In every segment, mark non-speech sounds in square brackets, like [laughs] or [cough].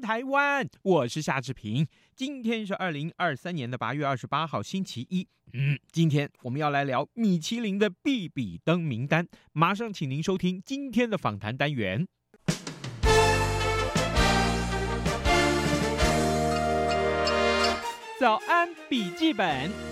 台湾，我是夏志平。今天是二零二三年的八月二十八号，星期一。嗯，今天我们要来聊米其林的必比登名单。马上请您收听今天的访谈单元。早安笔记本。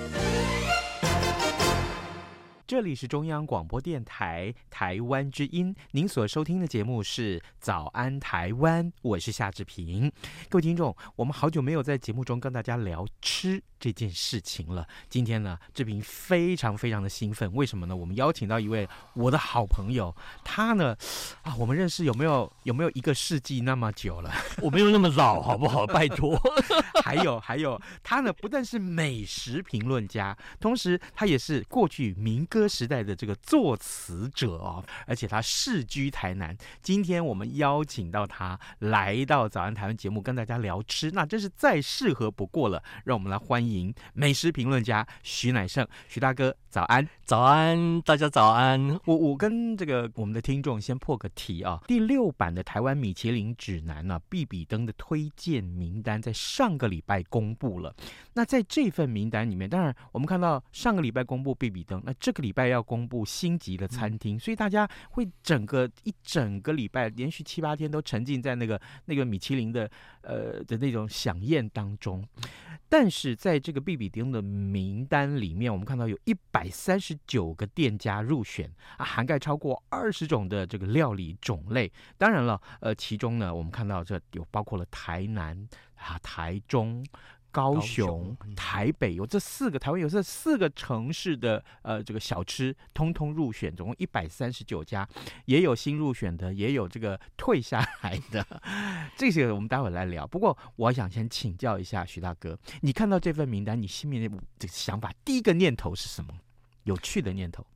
这里是中央广播电台台湾之音，您所收听的节目是《早安台湾》，我是夏志平。各位听众，我们好久没有在节目中跟大家聊吃这件事情了。今天呢，志平非常非常的兴奋，为什么呢？我们邀请到一位我的好朋友，他呢，啊，我们认识有没有有没有一个世纪那么久了？[laughs] 我没有那么老，好不好？拜托。还有还有，他呢，不但是美食评论家，同时他也是过去民歌。歌时代的这个作词者哦，而且他世居台南。今天我们邀请到他来到早安台湾节目，跟大家聊吃，那真是再适合不过了。让我们来欢迎美食评论家徐乃胜，徐大哥，早安，早安，大家早安。我我跟这个我们的听众先破个题啊，第六版的台湾米其林指南呢、啊，必比登的推荐名单在上个礼拜公布了。那在这份名单里面，当然我们看到上个礼拜公布必比登，那这个礼礼拜要公布星级的餐厅，所以大家会整个一整个礼拜连续七八天都沉浸在那个那个米其林的呃的那种飨宴当中。但是在这个必比登的名单里面，我们看到有一百三十九个店家入选啊，涵盖超过二十种的这个料理种类。当然了，呃，其中呢，我们看到这有包括了台南啊、台中。高雄、台北有这四个，台湾有这四个城市的呃这个小吃通通入选，总共一百三十九家，也有新入选的，也有这个 [laughs] 退下来的，这些我们待会来聊。不过我想先请教一下徐大哥，你看到这份名单，你心里面的这个想法，第一个念头是什么？有趣的念头？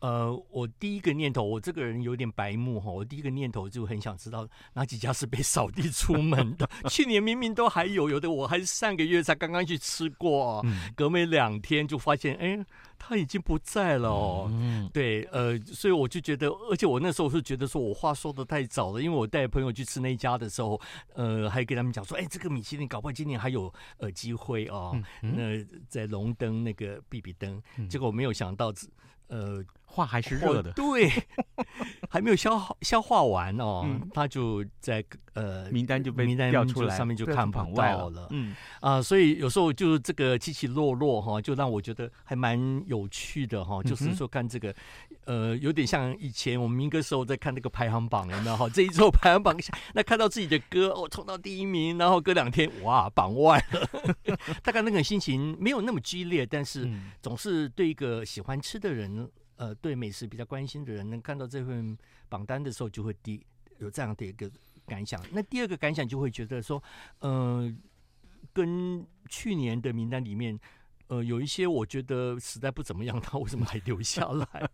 呃，我第一个念头，我这个人有点白目哈，我第一个念头就很想知道哪几家是被扫地出门的。[laughs] 去年明明都还有，有的我还是上个月才刚刚去吃过，嗯、隔没两天就发现，哎，他已经不在了哦。嗯、对，呃，所以我就觉得，而且我那时候是觉得说我话说的太早了，因为我带朋友去吃那一家的时候，呃，还跟他们讲说，哎，这个米其林搞不好今年还有呃机会哦。嗯、那在龙灯那个必比灯，嗯、结果我没有想到。呃，话还是热的，对，[laughs] 还没有消化消化完哦，嗯、他就在呃名单就被名单调出来，上面就看不到了，嗯。啊、呃，所以有时候就是这个起起落落哈，就让我觉得还蛮有趣的哈，就是说看这个，呃，有点像以前我们民歌时候在看那个排行榜，有没有哈？[laughs] 这一周排行榜下，那看到自己的歌哦冲到第一名，然后隔两天哇榜外了，[laughs] 大概那个心情没有那么激烈，但是总是对一个喜欢吃的人。呃，对美食比较关心的人，能看到这份榜单的时候，就会第有这样的一个感想。那第二个感想就会觉得说，呃，跟去年的名单里面，呃，有一些我觉得实在不怎么样，他为什么还留下来？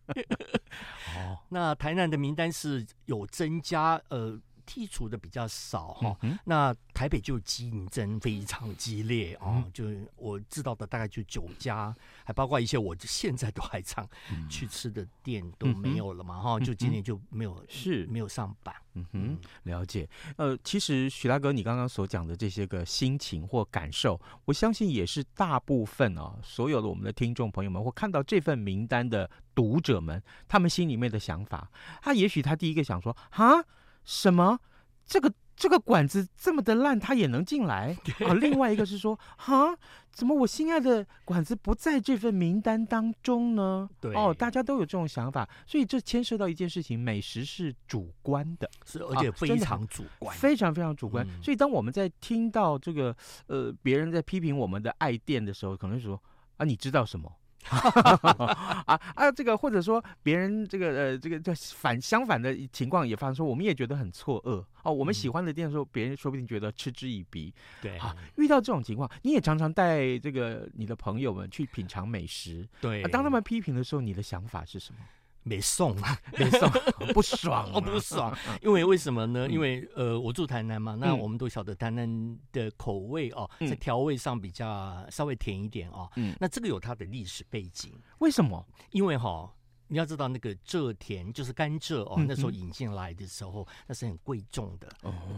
[laughs] 哦，那台南的名单是有增加，呃。剔除的比较少哈，那台北就竞争非常激烈哦，就是我知道的大概就九家，还包括一些我现在都还常去吃的店都没有了嘛哈，就今年就没有是没有上榜。嗯哼，了解。呃，其实许大哥你刚刚所讲的这些个心情或感受，我相信也是大部分啊，所有的我们的听众朋友们或看到这份名单的读者们，他们心里面的想法。他也许他第一个想说，哈。什么？这个这个馆子这么的烂，他也能进来 [laughs] 啊？另外一个是说，哈，怎么我心爱的馆子不在这份名单当中呢？对，哦，大家都有这种想法，所以这牵涉到一件事情：美食是主观的，是而且非常主观，非常非常主观。嗯、所以当我们在听到这个呃别人在批评我们的爱店的时候，可能说啊，你知道什么？[laughs] 啊啊，这个或者说别人这个呃这个叫反相反的情况也发生，说我们也觉得很错愕哦。我们喜欢的店说，别人说不定觉得嗤之以鼻。对，啊，遇到这种情况，你也常常带这个你的朋友们去品尝美食。对，当他们批评的时候，你的想法是什么？[laughs] 没送，没送，不爽，哦，不爽。因为为什么呢？因为呃，我住台南嘛，那我们都晓得台南的口味哦，在调味上比较稍微甜一点哦。嗯，那这个有它的历史背景。为什么？因为哈，你要知道那个蔗甜就是甘蔗哦，那时候引进来的时候，那是很贵重的。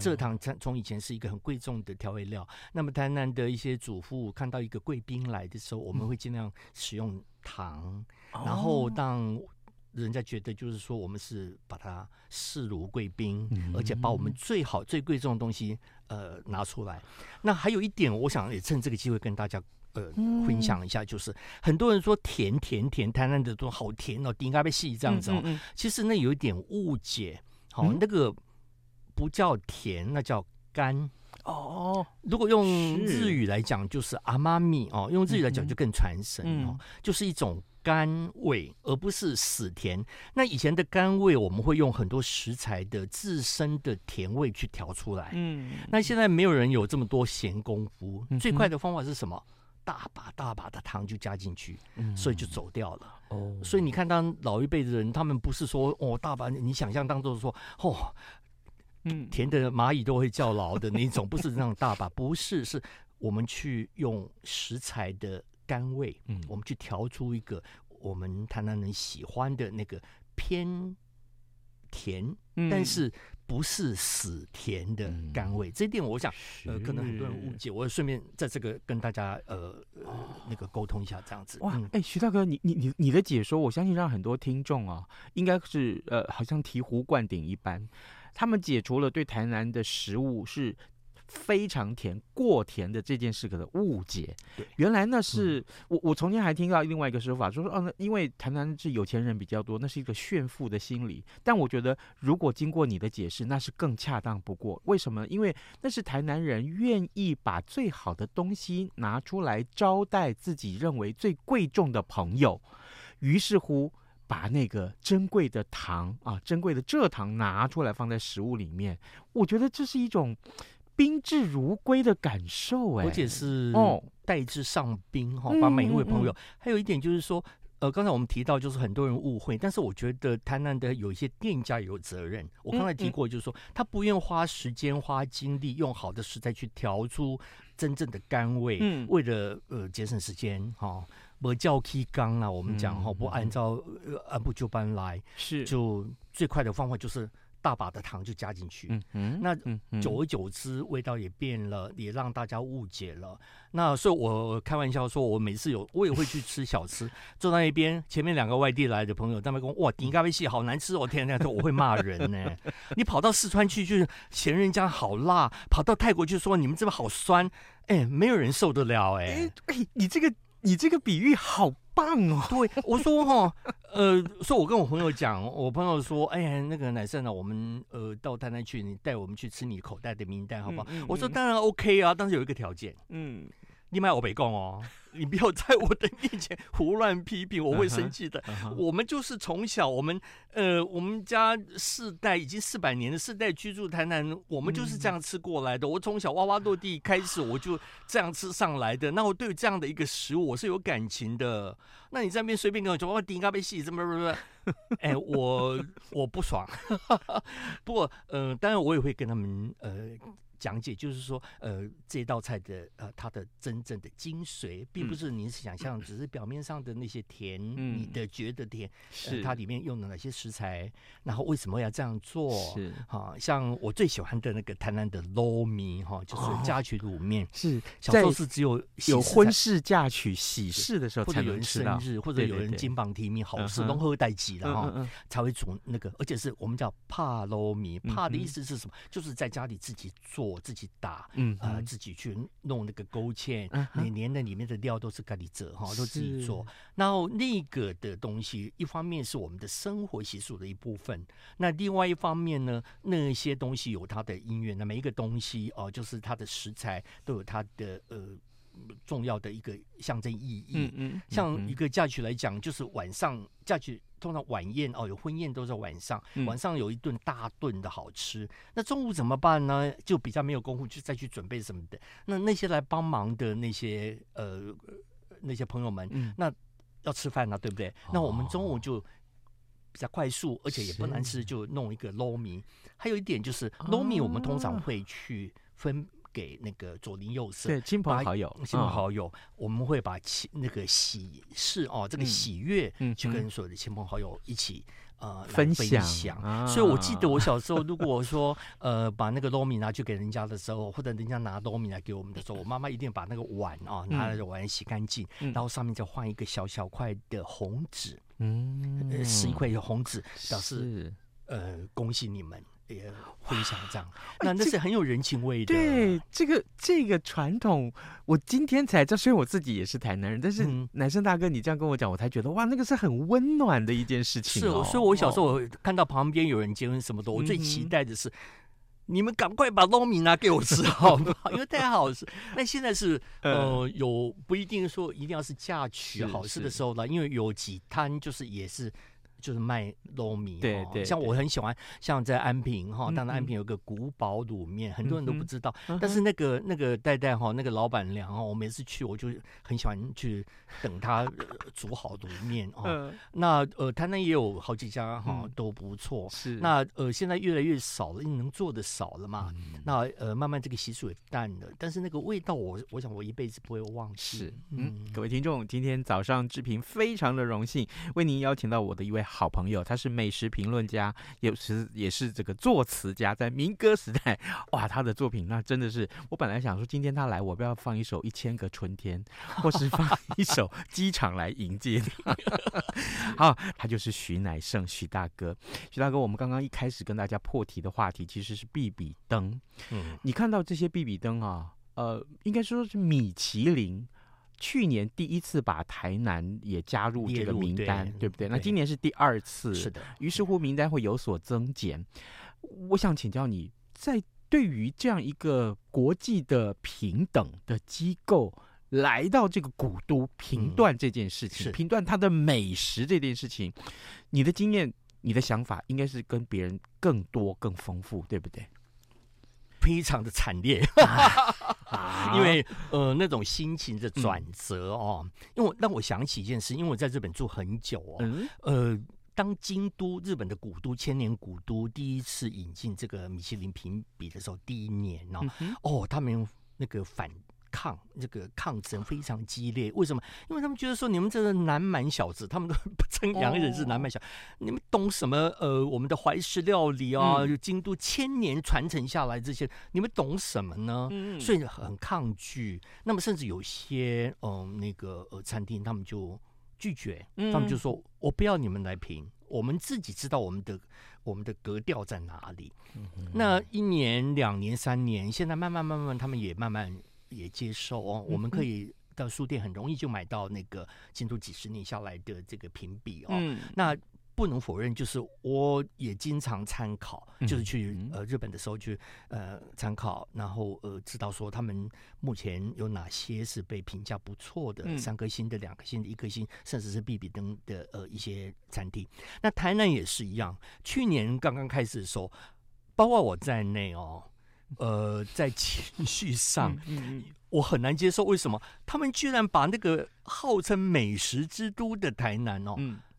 蔗糖从从以前是一个很贵重的调味料。那么台南的一些主妇看到一个贵宾来的时候，我们会尽量使用糖，然后让。人家觉得就是说，我们是把它视如贵宾，嗯、而且把我们最好、最贵重的东西呃拿出来。那还有一点，我想也趁这个机会跟大家呃分享一下，就是很多人说甜甜甜，台南的都好甜哦，应该被戏这样子哦。其实那有一点误解，好、那个不叫甜，那叫甘哦。如果用日语来讲，就是阿妈咪哦，用日语来讲就更传神哦，嗯、就是一种。甘味，而不是死甜。那以前的甘味，我们会用很多食材的自身的甜味去调出来。嗯，那现在没有人有这么多闲工夫。嗯、最快的方法是什么？大把大把的糖就加进去，嗯、所以就走掉了。哦，所以你看，当老一辈的人，他们不是说哦，大把，你想象当中说哦，嗯，甜的蚂蚁都会叫牢的那种，不是那种大把，[laughs] 不是，是我们去用食材的。甘味，嗯，我们去调出一个我们台南人喜欢的那个偏甜，嗯、但是不是死甜的甘味。嗯、这一点我想，呃，可能很多人误解。我顺便在这个跟大家呃，呃那个沟通一下，这样子。哇，哎、嗯，徐大哥，你你你你的解说，我相信让很多听众啊，应该是呃，好像醍醐灌顶一般。他们解除了对台南的食物是。非常甜，过甜的这件事的误解。原来那是、嗯、我我从前还听到另外一个说法，说说哦，那因为台南是有钱人比较多，那是一个炫富的心理。但我觉得，如果经过你的解释，那是更恰当不过。为什么？因为那是台南人愿意把最好的东西拿出来招待自己认为最贵重的朋友，于是乎把那个珍贵的糖啊，珍贵的蔗糖拿出来放在食物里面。我觉得这是一种。宾至如归的感受，哎，而且是哦，带至上宾哈，把每一位朋友。还有一点就是说，呃，刚才我们提到，就是很多人误会，但是我觉得台南的有一些店家有责任。我刚才提过，就是说他不愿花时间、花精力，用好的食材去调出真正的甘味，嗯，为了呃节省时间哈，不叫 K 缸啊，我们讲哈，不按照按部就班来，是就最快的方法就是。大把的糖就加进去，嗯嗯，那久而久之味道也变了，也让大家误解了。那所以我开玩笑说，我每次有我也会去吃小吃，[laughs] 坐在那边，前面两个外地来的朋友，他们跟我哇，顶咖啡蟹好难吃，我天哪，我会骂人呢。[laughs] 你跑到四川去就嫌人家好辣，跑到泰国去说你们这边好酸，哎，没有人受得了哎。哎，你这个你这个比喻好棒哦！对，我说哈，[laughs] 呃，说我跟我朋友讲，我朋友说，哎呀，那个奶盛呢，我们呃到台南去，你带我们去吃你口袋的名单，好不好？嗯嗯嗯、我说当然 OK 啊，但是有一个条件，嗯。你卖我北贡哦，[laughs] 你不要在我的面前胡乱批评，我会生气的。Uh huh, uh huh. 我们就是从小，我们呃，我们家世代已经四百年的世代居住台南，我们就是这样吃过来的。嗯、我从小哇哇落地开始，我就这样吃上来的。那我对这样的一个食物，我是有感情的。那你在那边随便跟我说，哇顶咖啡戏，怎么怎么怎么？[laughs] 哎，我我不爽。[laughs] 不过，嗯、呃，当然我也会跟他们呃。讲解就是说，呃，这道菜的呃，它的真正的精髓，并不是你想象，只是表面上的那些甜，嗯、你的觉得甜，是、呃、它里面用了哪些食材，然后为什么要这样做？是哈、啊，像我最喜欢的那个台南的捞米哈，就是嫁娶卤面，哦、是小时候是只有有婚事嫁娶喜事的时候才能吃到，或者有人生日，或者有人金榜题名，好事龙贺带吉的哈，才会煮那个，而且是我们叫帕捞米，帕的意思是什么？嗯、就是在家里自己做。我自己打，嗯啊、呃，自己去弄那个勾芡，每年的里面的料都是咖喱折哈，都自己做。然后那个的东西，一方面是我们的生活习俗的一部分，那另外一方面呢，那些东西有它的音乐，那每一个东西哦、呃，就是它的食材都有它的呃重要的一个象征意义。嗯嗯，像一个嫁娶来讲，就是晚上嫁娶，通常晚宴哦，有婚宴都是晚上，晚上有一顿大顿的好吃。那中午怎么办呢？就比较没有功夫去再去准备什么的。那那些来帮忙的那些呃那些朋友们，那要吃饭啊，对不对？那我们中午就。比较快速，而且也不难吃，就弄一个捞米。还有一点就是捞米，我们通常会去分给那个左邻右舍，对亲朋好友，亲朋好友，我们会把喜那个喜事哦，这个喜悦，嗯，去跟所有的亲朋好友一起呃分享。所以我记得我小时候，如果说呃把那个糯米拿去给人家的时候，或者人家拿糯米来给我们的时候，我妈妈一定把那个碗啊拿来的碗洗干净，然后上面再换一个小小块的红纸。嗯，是一块红纸，表示呃恭喜你们也分享这样，那那是很有人情味的。对，这个这个传统，我今天才知道。虽然我自己也是台南人，但是男生大哥你这样跟我讲，我才觉得哇，那个是很温暖的一件事情。是，所以我小时候我看到旁边有人结婚什么的，我最期待的是你们赶快把糯米拿给我吃，好不好？[laughs] 因为太好吃。那现在是呃有不一定说一定要是嫁娶好事的时候了，因为有几摊就是也是。就是卖糯米，对对，像我很喜欢，像在安平哈，当然安平有个古堡卤面，很多人都不知道，但是那个那个代代哈，那个老板娘哦，我每次去我就很喜欢去等他煮好卤面哦。那呃，他那也有好几家哈，都不错。是。那呃，现在越来越少了，因为能做的少了嘛。那呃，慢慢这个习俗也淡了，但是那个味道，我我想我一辈子不会忘记。是。嗯，各位听众，今天早上志平非常的荣幸为您邀请到我的一位。好朋友，他是美食评论家，也是也是这个作词家，在民歌时代，哇，他的作品那真的是，我本来想说今天他来，我不要放一首《一千个春天》，或是放一首《机场来迎接你》。[laughs] 好，他就是徐乃胜，徐大哥，徐大哥，我们刚刚一开始跟大家破题的话题其实是必比登。嗯，你看到这些必比登啊，呃，应该说是米其林。去年第一次把台南也加入这个名单，对，对不对？那今年是第二次，是的。于是乎，名单会有所增减。我想请教你，在对于这样一个国际的平等的机构来到这个古都评断这件事情，嗯、评断它的美食这件事情，你的经验、你的想法，应该是跟别人更多、更丰富，对不对？非常的惨烈，[laughs] 因为呃那种心情的转折哦，因为让我想起一件事，因为我在日本住很久哦，呃，当京都日本的古都千年古都第一次引进这个米其林评比的时候，第一年哦，哦，他们那个反。抗这个抗争非常激烈，为什么？因为他们觉得说你们这个南蛮小子，他们都 [laughs] 不称洋人是南蛮小，你们懂什么？呃，我们的怀石料理啊，就京都千年传承下来这些，你们懂什么呢？嗯所以很抗拒。那么甚至有些嗯那个呃餐厅，他们就拒绝，他们就说我不要你们来评，我们自己知道我们的我们的格调在哪里。那一年、两年、三年，现在慢慢慢慢，他们也慢慢。也接受哦，我们可以到书店很容易就买到那个京都几十年下来的这个评比哦。嗯，那不能否认，就是我也经常参考，就是去呃日本的时候去呃参考，然后呃知道说他们目前有哪些是被评价不错的，三颗星的、两颗星的、一颗星，甚至是必比登的呃一些餐厅。那台南也是一样，去年刚刚开始的时候，包括我在内哦。呃，在情绪上，我很难接受。为什么他们居然把那个号称美食之都的台南哦，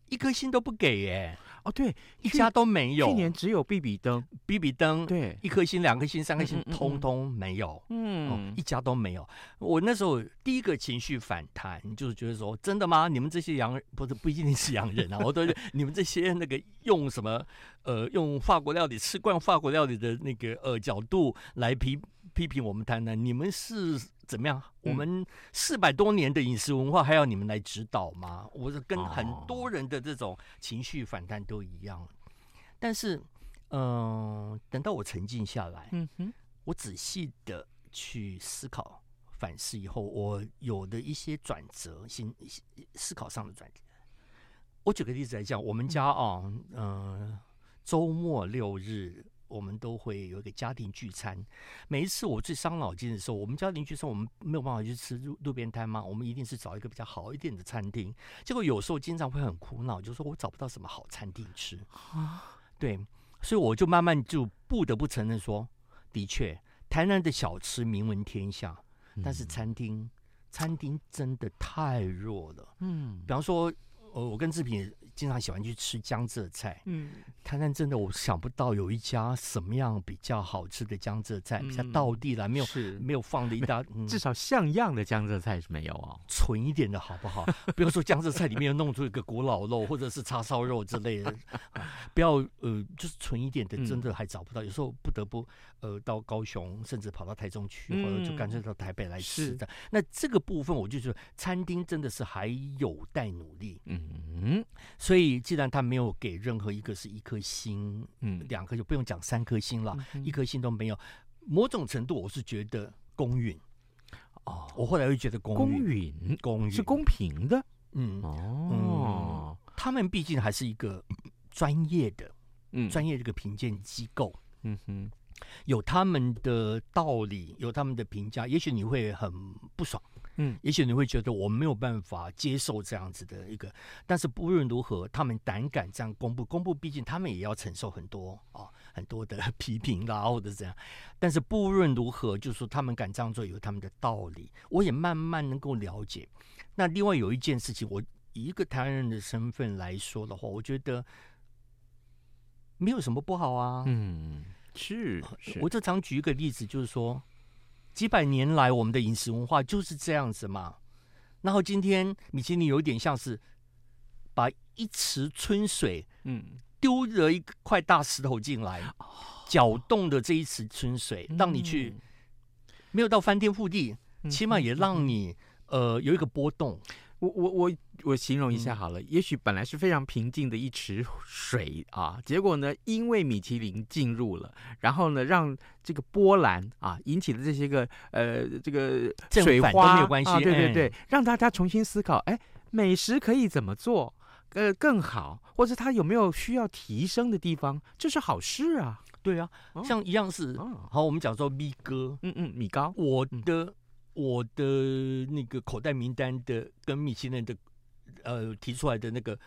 一颗星都不给耶？哦，对，一家都没有。去年只有比比登，比比登，对，一颗星、两颗星、三颗星，通通没有。嗯，一家都没有。我那时候第一个情绪反弹，就是觉得说，真的吗？你们这些洋人，不是不一定是洋人啊，我都你们这些那个用什么呃，用法国料理吃惯法国料理的那个呃角度来批批评我们台南，你们是。怎么样？我们四百多年的饮食文化还要你们来指导吗？我是跟很多人的这种情绪反弹都一样。但是，嗯、呃，等到我沉静下来，嗯哼，我仔细的去思考、反思以后，我有的一些转折心思考上的转折。我举个例子来讲，我们家啊，嗯、呃，周末六日。我们都会有一个家庭聚餐。每一次我最伤脑筋的时候，我们家庭聚餐，我们没有办法去吃路路边摊嘛？我们一定是找一个比较好一点的餐厅。结果有时候经常会很苦恼，就是说我找不到什么好餐厅吃啊。对，所以我就慢慢就不得不承认说，的确，台南的小吃名闻天下，但是餐厅，餐厅真的太弱了。嗯，比方说，呃，我跟志平。经常喜欢去吃江浙菜，嗯，台南真的我想不到有一家什么样比较好吃的江浙菜，嗯、比较道地啦，没有是没有放的一大，至少像样的江浙菜是没有啊，纯一点的好不好？[laughs] 不要说江浙菜里面弄出一个古老肉或者是叉烧肉之类的，[laughs] 不要呃，就是纯一点的，真的还找不到。嗯、有时候不得不呃到高雄，甚至跑到台中去，嗯、或者就干脆到台北来吃的。是那这个部分，我就觉得餐厅真的是还有待努力。嗯。所以，既然他没有给任何一个是一颗星，嗯，两颗就不用讲三颗星了，嗯、一颗星都没有。某种程度，我是觉得公允。哦，我后来又觉得公允，公允是公平的。嗯哦、嗯，他们毕竟还是一个专业的，嗯，专业这个评鉴机构。嗯哼，有他们的道理，有他们的评价，也许你会很不爽。嗯，也许你会觉得我没有办法接受这样子的一个，但是不论如何，他们胆敢这样公布，公布毕竟他们也要承受很多啊，很多的批评啦，或者怎样。但是不论如何，就是说他们敢这样做有他们的道理，我也慢慢能够了解。那另外有一件事情，我以一个台湾人的身份来说的话，我觉得没有什么不好啊。嗯，是，是我就常举一个例子，就是说。几百年来，我们的饮食文化就是这样子嘛。然后今天米其林有点像是把一池春水，嗯，丢了一块大石头进来，搅动的这一池春水，让你去没有到翻天覆地，起码也让你呃有一个波动。我我我我形容一下好了，嗯、也许本来是非常平静的一池水啊，结果呢，因为米其林进入了，然后呢，让这个波澜啊引起的这些个呃这个水花没有关系，啊、对对对，哎、让大家重新思考，哎，美食可以怎么做呃更好，或者它有没有需要提升的地方，这是好事啊，对啊，哦、像一样是、哦、好，我们讲说米哥，嗯嗯，米糕，我的。嗯我的那个口袋名单的跟米其林的，呃，提出来的那个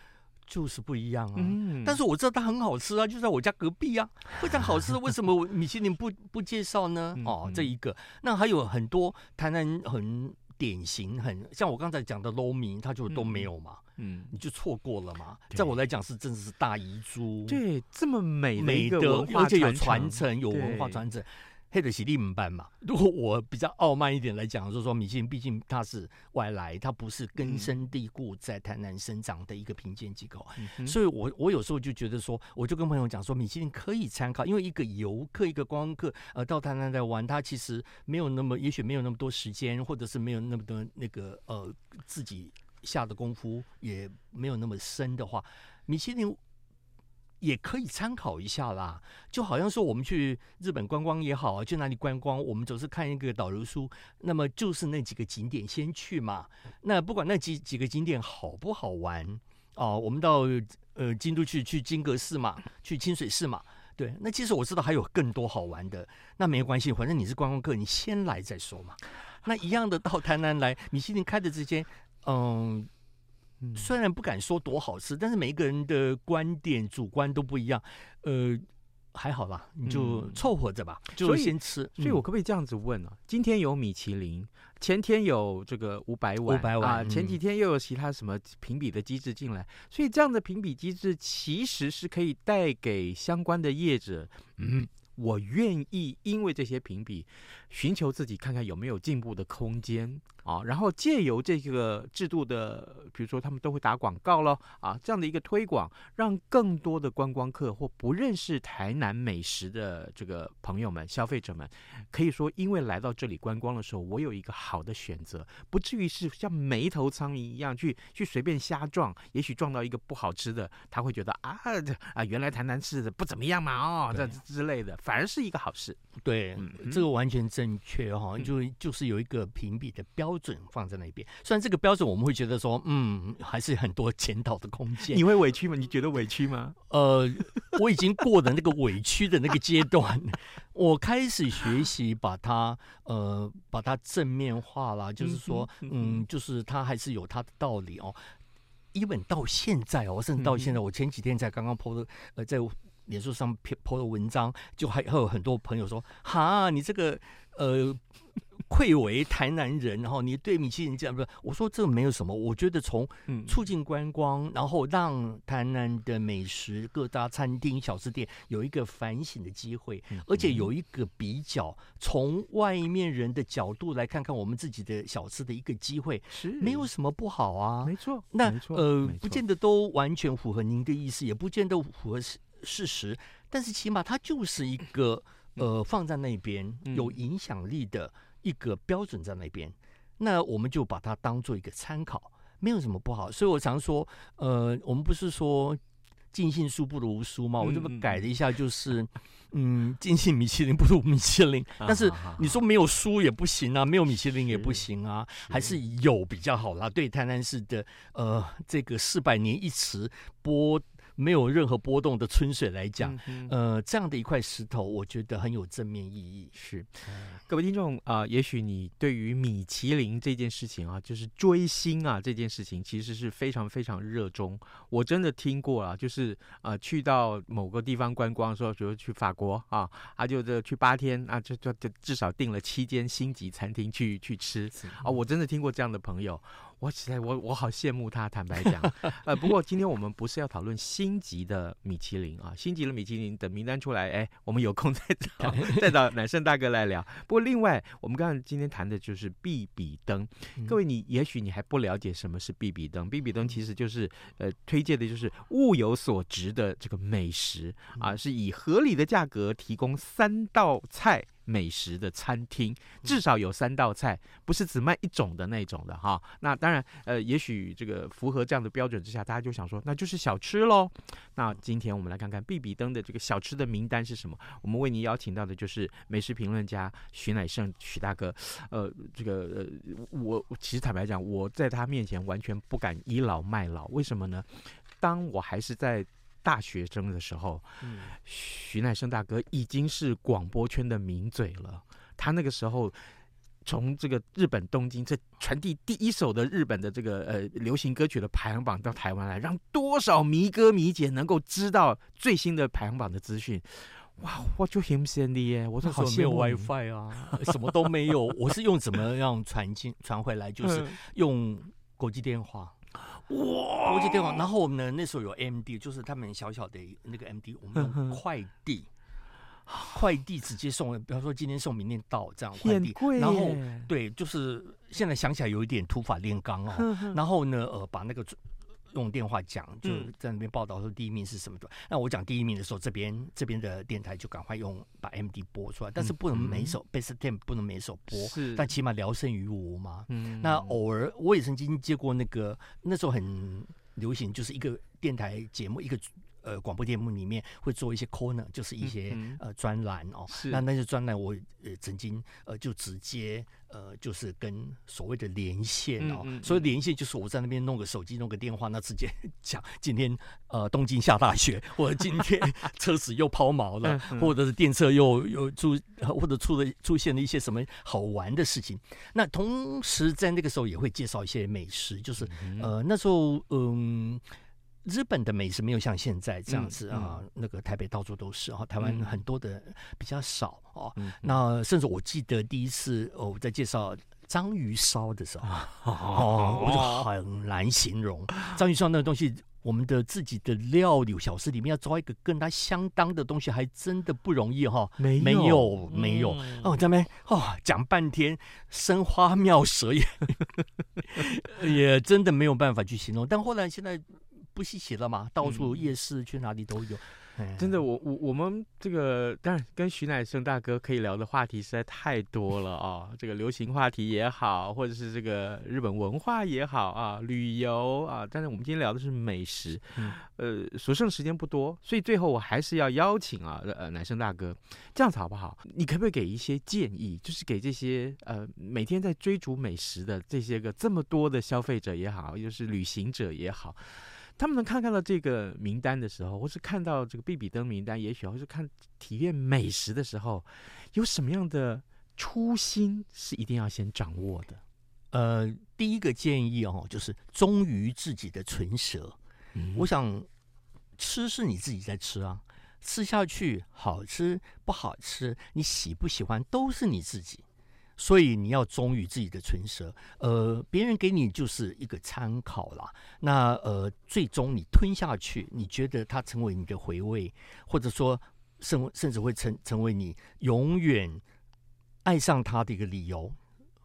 就是不一样啊。嗯，但是我知道它很好吃啊，就在我家隔壁啊，非常好吃。[laughs] 为什么米其林不不介绍呢？哦，这一个，那还有很多台南很典型，很像我刚才讲的捞米，它就都没有嘛。嗯，你就错过了嘛。在我来讲，是真的是大遗珠。对，这么美美的，而且有传承，有文化传承。黑的洗力门班嘛，[laughs] 如果我比较傲慢一点来讲，就是说米其林毕竟它是外来，它不是根深蒂固在台南生长的一个评鉴机构，嗯、所以我我有时候就觉得说，我就跟朋友讲说，米其林可以参考，因为一个游客、一个观光客呃到台南来玩，他其实没有那么，也许没有那么多时间，或者是没有那么多那个呃自己下的功夫也没有那么深的话，米其林。也可以参考一下啦，就好像说我们去日本观光也好啊，去哪里观光，我们总是看一个导游书，那么就是那几个景点先去嘛。那不管那几几个景点好不好玩哦，我们到呃京都去去金阁寺嘛，去清水寺嘛，对。那其实我知道还有更多好玩的，那没关系，反正你是观光客，你先来再说嘛。那一样的到台南来，米其林开的这间，嗯。虽然不敢说多好吃，但是每一个人的观点主观都不一样。呃，还好吧，你就凑合着吧，嗯、就先吃。所以，我可不可以这样子问呢、今天有米其林，前天有这个五百碗，五百碗啊，前几天又有其他什么评比的机制进来，所以这样的评比机制其实是可以带给相关的业者，嗯。我愿意因为这些评比，寻求自己看看有没有进步的空间啊，然后借由这个制度的，比如说他们都会打广告咯啊，这样的一个推广，让更多的观光客或不认识台南美食的这个朋友们、消费者们，可以说因为来到这里观光的时候，我有一个好的选择，不至于是像没头苍蝇一样去去随便瞎撞，也许撞到一个不好吃的，他会觉得啊啊，原来台南吃的不怎么样嘛哦，这之类的。反而是一个好事，对，嗯、这个完全正确哈，就就是有一个评比的标标准放在那边。虽然这个标准我们会觉得说，嗯，还是很多检讨的空间。你会委屈吗？你觉得委屈吗？呃，我已经过了那个委屈的那个阶段，我开始学习把它呃把它正面化了，就是说，嗯，就是它还是有它的道理哦。even 到现在哦，甚至到现在，我前几天才刚刚 po 的呃在。脸书上 po 的文章，就还还有很多朋友说：“哈，你这个呃，愧为台南人，然后你对米其林这样不是？”我说：“这没有什么，我觉得从促进观光，然后让台南的美食各大餐厅、小吃店有一个反省的机会，而且有一个比较，从外面人的角度来看看我们自己的小吃的一个机会，是没有什么不好啊。没错，那呃，不见得都完全符合您的意思，也不见得符合。”事实，但是起码它就是一个呃放在那边有影响力的一个标准在那边，那我们就把它当做一个参考，没有什么不好。所以我常说，呃，我们不是说尽信书不如无书吗？我这么改了一下，就是 [laughs] 嗯，尽信米其林不如米其林。但是你说没有书也不行啊，没有米其林也不行啊，还是有比较好啦。对台南市的呃这个四百年一词波。没有任何波动的春水来讲，嗯、呃，这样的一块石头，我觉得很有正面意义。是，各位听众啊、呃，也许你对于米其林这件事情啊，就是追星啊这件事情，其实是非常非常热衷。我真的听过啊，就是啊、呃，去到某个地方观光的时候，比如去法国啊，啊就这去八天啊，就就就至少订了七间星级餐厅去去吃啊。我真的听过这样的朋友。我实在我我好羡慕他，坦白讲，呃，不过今天我们不是要讨论星级的米其林啊，星级的米其林等名单出来，哎，我们有空 [laughs] 再找再找乃胜大哥来聊。不过另外，我们刚刚今天谈的就是必比登，各位你也许你还不了解什么是必比登，必比登其实就是呃推荐的就是物有所值的这个美食啊，是以合理的价格提供三道菜。美食的餐厅至少有三道菜，不是只卖一种的那种的哈。那当然，呃，也许这个符合这样的标准之下，大家就想说，那就是小吃喽。那今天我们来看看必比登的这个小吃的名单是什么？我们为您邀请到的就是美食评论家徐乃胜徐大哥。呃，这个呃，我其实坦白讲，我在他面前完全不敢倚老卖老。为什么呢？当我还是在。大学生的时候，徐乃生大哥已经是广播圈的名嘴了。他那个时候从这个日本东京这传递第一首的日本的这个呃流行歌曲的排行榜到台湾来，让多少迷哥迷姐能够知道最新的排行榜的资讯。哇，我就很羡慕耶！我说好羡慕 WiFi 啊，什么都没有。我是用怎么样传进传回来？就是用国际电话。哇！国际电话，然后我们呢，那时候有 MD，就是他们小小的那个 MD，我们用快递，快递直接送，比方说今天送，明天到这样快递。然后对，就是现在想起来有一点土法炼钢哦。然后呢，呃，把那个。用电话讲，就在那边报道说第一名是什么的。嗯、那我讲第一名的时候，这边这边的电台就赶快用把 MD 播出来，但是不能每首 Best Ten 不能每首播，是但起码聊胜于无嘛。嗯、那偶尔我也曾经接过那个那时候很流行，就是一个电台节目一个。呃，广播节目里面会做一些 corner，就是一些、嗯、呃专栏哦。是。那那些专栏，我呃曾经呃就直接呃就是跟所谓的连线哦。嗯嗯、所以连线就是我在那边弄个手机，弄个电话，那直接 [laughs] 讲今天呃东京下大雪，[laughs] 或者今天车子又抛锚了，嗯、或者是电车又又出或者出了出现了一些什么好玩的事情。那同时在那个时候也会介绍一些美食，就是呃那时候嗯。日本的美食没有像现在这样子啊，嗯嗯、那个台北到处都是啊，台湾很多的比较少哦。嗯、那甚至我记得第一次哦，我在介绍章鱼烧的时候，哦，[laughs] 我就很难形容章鱼烧那个东西。我们的自己的料理小吃里面要抓一个跟它相当的东西，还真的不容易哈。没有，没有，没有。哦，这边哦，讲半天生花妙舌也 [laughs] 也真的没有办法去形容。但后来现在。不稀奇了嘛，到处夜市去哪里都有。真的，我我我们这个当然跟徐乃生大哥可以聊的话题实在太多了啊、哦，[laughs] 这个流行话题也好，或者是这个日本文化也好啊，旅游啊，但是我们今天聊的是美食，嗯、呃，所剩时间不多，所以最后我还是要邀请啊，呃，乃生大哥，这样子好不好？你可不可以给一些建议，就是给这些呃每天在追逐美食的这些个这么多的消费者也好，又、就是旅行者也好。他们能看看到这个名单的时候，或是看到这个必比登名单，也许或是看体验美食的时候，有什么样的初心是一定要先掌握的？呃，第一个建议哦，就是忠于自己的唇舌。嗯，我想吃是你自己在吃啊，吃下去好吃不好吃，你喜不喜欢都是你自己。所以你要忠于自己的唇舌，呃，别人给你就是一个参考啦。那呃，最终你吞下去，你觉得它成为你的回味，或者说甚甚至会成成为你永远爱上它的一个理由，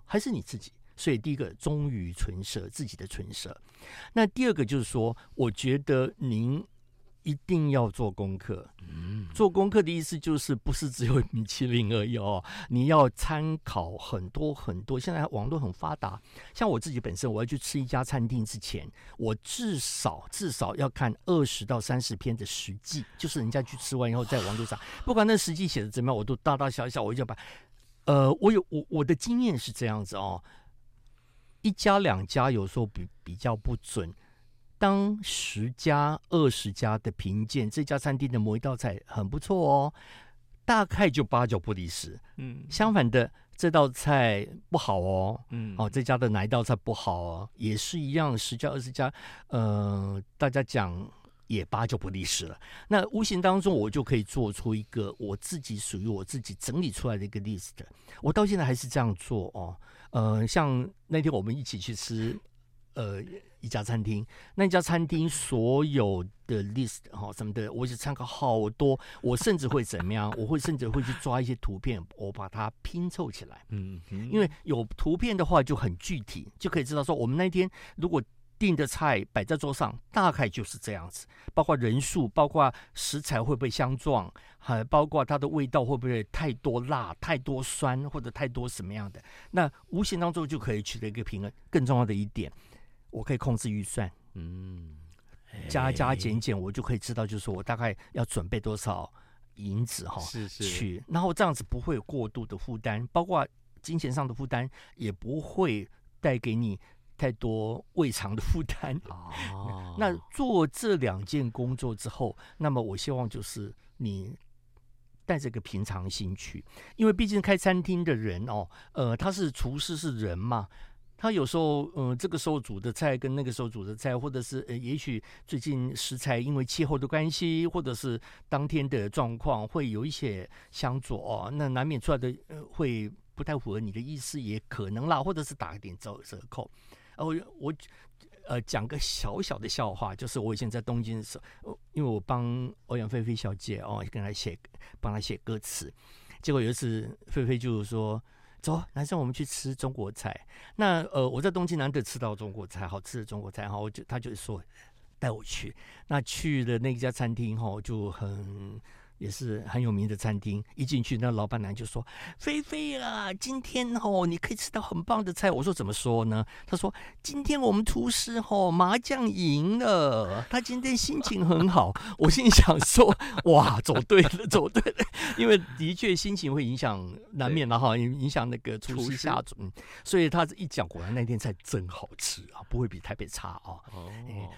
还是你自己。所以第一个忠于唇舌，自己的唇舌。那第二个就是说，我觉得您。一定要做功课。嗯，做功课的意思就是不是只有米其林而已哦，[laughs] 你要参考很多很多。现在网络很发达，像我自己本身，我要去吃一家餐厅之前，我至少至少要看二十到三十篇的实际，就是人家去吃完以后在网络上，不管那实际写的怎么样，我都大大小小我就把。呃，我有我我的经验是这样子哦，一家两家有时候比比较不准。当十家、二十家的评鉴，这家餐厅的某一道菜很不错哦，大概就八九不离十。嗯，相反的，这道菜不好哦，嗯，哦，这家的哪一道菜不好哦，也是一样，十家、二十家，呃，大家讲也八九不离十了。那无形当中，我就可以做出一个我自己属于我自己整理出来的一个 list。我到现在还是这样做哦，呃，像那天我们一起去吃。呃，一家餐厅，那家餐厅所有的 list 哈什么的，我就参考好多。我甚至会怎么样？[laughs] 我会甚至会去抓一些图片，我把它拼凑起来。嗯，因为有图片的话就很具体，就可以知道说我们那天如果订的菜摆在桌上，大概就是这样子。包括人数，包括食材会不会相撞，还包括它的味道会不会太多辣、太多酸或者太多什么样的。那无形当中就可以取得一个平衡。更重要的一点。我可以控制预算，嗯，加加减减，我就可以知道，就是说我大概要准备多少银子哈，是是，去，然后这样子不会有过度的负担，包括金钱上的负担，也不会带给你太多胃肠的负担。哦，[laughs] 那做这两件工作之后，那么我希望就是你带着个平常心去，因为毕竟开餐厅的人哦，呃，他是厨师是人嘛。他有时候，嗯、这个时候煮的菜跟那个时候煮的菜，或者是呃，也许最近食材因为气候的关系，或者是当天的状况，会有一些相左哦，那难免出来的呃会不太符合你的意思，也可能啦，或者是打一点折折扣。呃，我我呃讲个小小的笑话，就是我以前在东京的时候，因为我帮欧阳菲菲小姐哦跟她写帮她写歌词，结果有一次菲菲就是说。走，男生，我们去吃中国菜。那呃，我在东京难得吃到中国菜，好吃的中国菜哈，我就他就说带我去。那去的那家餐厅哈，就很。也是很有名的餐厅，一进去，那老板娘就说：“菲菲啊，今天哦，你可以吃到很棒的菜。”我说：“怎么说呢？”他说：“今天我们厨师哦，麻将赢了，他今天心情很好。”我心里想说：“哇，走对了，[laughs] 走对了。”因为的确心情会影响，难免的哈，影影响那个厨师下厨。所以他一讲，果然那天菜真好吃啊，不会比台北差啊。哦，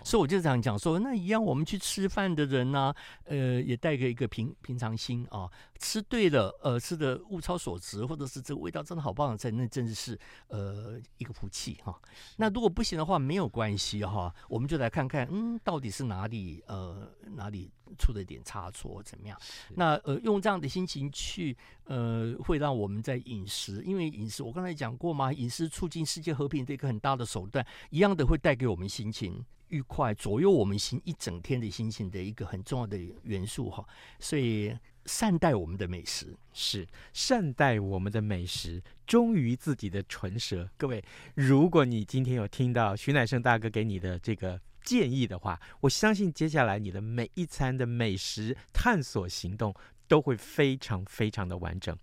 所以我就这样讲说，那一样我们去吃饭的人呢、啊，呃，也带个一个平。平常心啊，吃对了，呃，吃的物超所值，或者是这个味道真的好棒，在那真的是呃一个福气哈。那如果不行的话，没有关系哈，我们就来看看，嗯，到底是哪里呃哪里出了点差错怎么样？那呃用这样的心情去呃，会让我们在饮食，因为饮食我刚才讲过嘛，饮食促进世界和平的一个很大的手段，一样的会带给我们心情。愉快左右我们心一整天的心情的一个很重要的元素哈，所以善待我们的美食是善待我们的美食，忠于自己的唇舌。各位，如果你今天有听到徐乃胜大哥给你的这个建议的话，我相信接下来你的每一餐的美食探索行动都会非常非常的完整。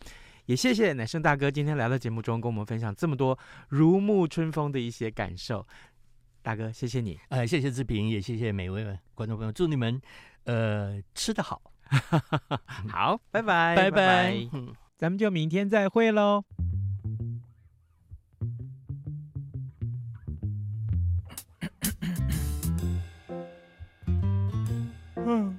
也谢谢乃胜大哥今天来到节目中，跟我们分享这么多如沐春风的一些感受。大哥，谢谢你。呃，谢谢志平，也谢谢每位观众朋友，祝你们呃吃得好。[laughs] 好，拜拜，拜拜。咱们就明天再会喽。嗯。